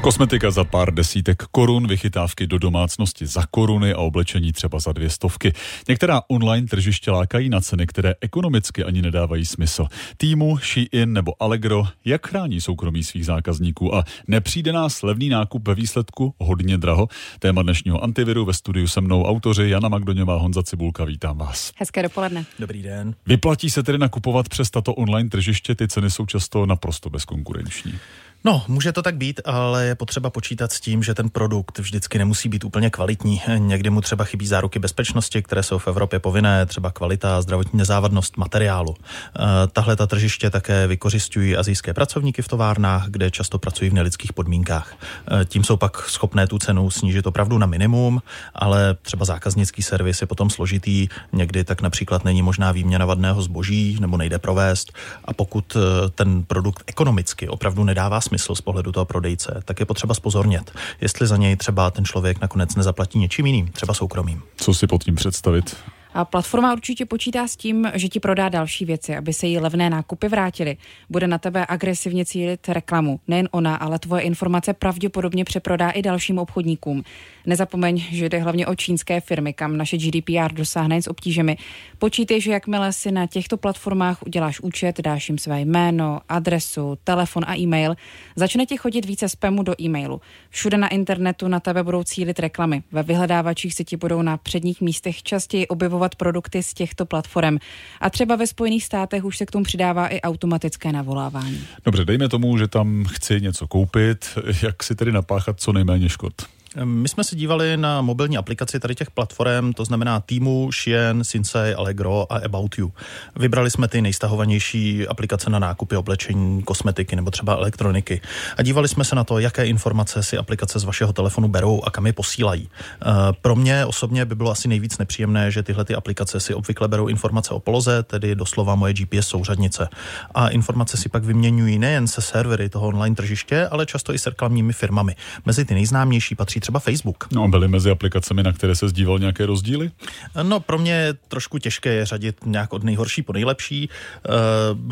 Kosmetika za pár desítek korun, vychytávky do domácnosti za koruny a oblečení třeba za dvě stovky. Některá online tržiště lákají na ceny, které ekonomicky ani nedávají smysl. Týmu, Shein nebo Allegro, jak chrání soukromí svých zákazníků a nepřijde nás levný nákup ve výsledku hodně draho? Téma dnešního antiviru ve studiu se mnou autoři Jana Magdoňová, Honza Cibulka, vítám vás. Hezké dopoledne. Dobrý den. Vyplatí se tedy nakupovat přes tato online tržiště, ty ceny jsou často naprosto bezkonkurenční. No, může to tak být, ale je potřeba počítat s tím, že ten produkt vždycky nemusí být úplně kvalitní. Někdy mu třeba chybí záruky bezpečnosti, které jsou v Evropě povinné, třeba kvalita zdravotní nezávadnost materiálu. Eh, tahle ta tržiště také vykořišťují azijské pracovníky v továrnách, kde často pracují v nelidských podmínkách. Eh, tím jsou pak schopné tu cenu snížit opravdu na minimum, ale třeba zákaznický servis je potom složitý, někdy tak například není možná výměna vadného zboží nebo nejde provést a pokud eh, ten produkt ekonomicky opravdu nedává smysl z pohledu toho prodejce, tak je potřeba spozornět, jestli za něj třeba ten člověk nakonec nezaplatí něčím jiným, třeba soukromým. Co si pod tím představit? A platforma určitě počítá s tím, že ti prodá další věci, aby se jí levné nákupy vrátily. Bude na tebe agresivně cílit reklamu. Nejen ona, ale tvoje informace pravděpodobně přeprodá i dalším obchodníkům. Nezapomeň, že jde hlavně o čínské firmy, kam naše GDPR dosáhne s obtížemi. Počítej, že jakmile si na těchto platformách uděláš účet, dáš jim své jméno, adresu, telefon a e-mail, začne ti chodit více spamu do e-mailu. Všude na internetu na tebe budou cílit reklamy. Ve vyhledávačích se ti budou na předních místech častěji objevovat produkty z těchto platform. A třeba ve Spojených státech už se k tomu přidává i automatické navolávání. Dobře, dejme tomu, že tam chci něco koupit. Jak si tedy napáchat co nejméně škod? My jsme se dívali na mobilní aplikaci tady těch platform, to znamená Týmu, Shein, Sinsei, Allegro a About You. Vybrali jsme ty nejstahovanější aplikace na nákupy oblečení, kosmetiky nebo třeba elektroniky. A dívali jsme se na to, jaké informace si aplikace z vašeho telefonu berou a kam je posílají. Eh, pro mě osobně by bylo asi nejvíc nepříjemné, že tyhle ty aplikace si obvykle berou informace o poloze, tedy doslova moje GPS souřadnice. A informace si pak vyměňují nejen se servery toho online tržiště, ale často i s reklamními firmami. Mezi ty nejznámější patří třeba Facebook. No, byly mezi aplikacemi, na které se zdíval nějaké rozdíly? No, pro mě je trošku těžké je řadit nějak od nejhorší po nejlepší, eh,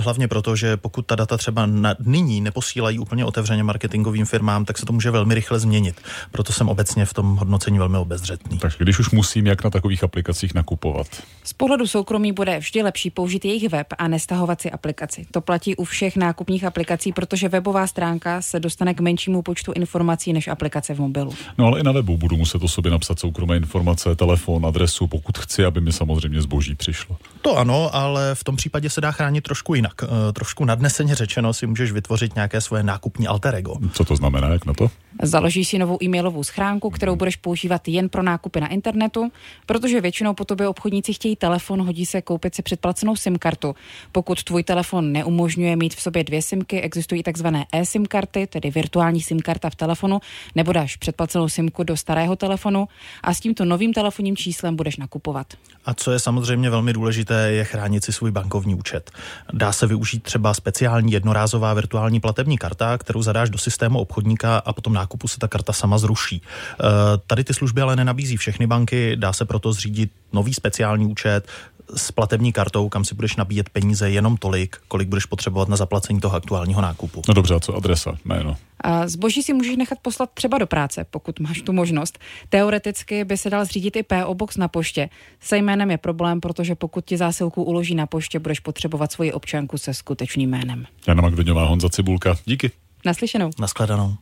hlavně proto, že pokud ta data třeba na, nyní neposílají úplně otevřeně marketingovým firmám, tak se to může velmi rychle změnit. Proto jsem obecně v tom hodnocení velmi obezřetný. Takže když už musím, jak na takových aplikacích nakupovat? Z pohledu soukromí bude vždy lepší použít jejich web a nestahovat si aplikaci. To platí u všech nákupních aplikací, protože webová stránka se dostane k menšímu počtu informací než aplikace v mobilu. No ale i na webu budu muset o sobě napsat soukromé informace, telefon, adresu, pokud chci, aby mi samozřejmě zboží přišlo. To ano, ale v tom případě se dá chránit trošku jinak. E, trošku nadneseně řečeno si můžeš vytvořit nějaké svoje nákupní alter ego. Co to znamená, jak na to? Založíš si novou e-mailovou schránku, kterou budeš používat jen pro nákupy na internetu, protože většinou po tobě obchodníci chtějí telefon, hodí se koupit si předplacenou SIM kartu. Pokud tvůj telefon neumožňuje mít v sobě dvě SIMky, existují takzvané eSIM karty, tedy virtuální SIM karta v telefonu, nebo dáš předplacenou SIMku do starého telefonu a s tímto novým telefonním číslem budeš nakupovat. A co je samozřejmě velmi důležité, je chránit si svůj bankovní účet. Dá se využít třeba speciální jednorázová virtuální platební karta, kterou zadáš do systému obchodníka a potom nákupu se ta karta sama zruší. E, tady ty služby ale nenabízí všechny banky, dá se proto zřídit nový speciální účet, s platební kartou, kam si budeš nabíjet peníze jenom tolik, kolik budeš potřebovat na zaplacení toho aktuálního nákupu. No dobře, a co adresa, jméno? A zboží si můžeš nechat poslat třeba do práce, pokud máš tu možnost. Teoreticky by se dal zřídit i PO Box na poště. Se jménem je problém, protože pokud ti zásilku uloží na poště, budeš potřebovat svoji občanku se skutečným jménem. Jana Magdoňová, Honza Cibulka. Díky. Naslyšenou. Naschledanou.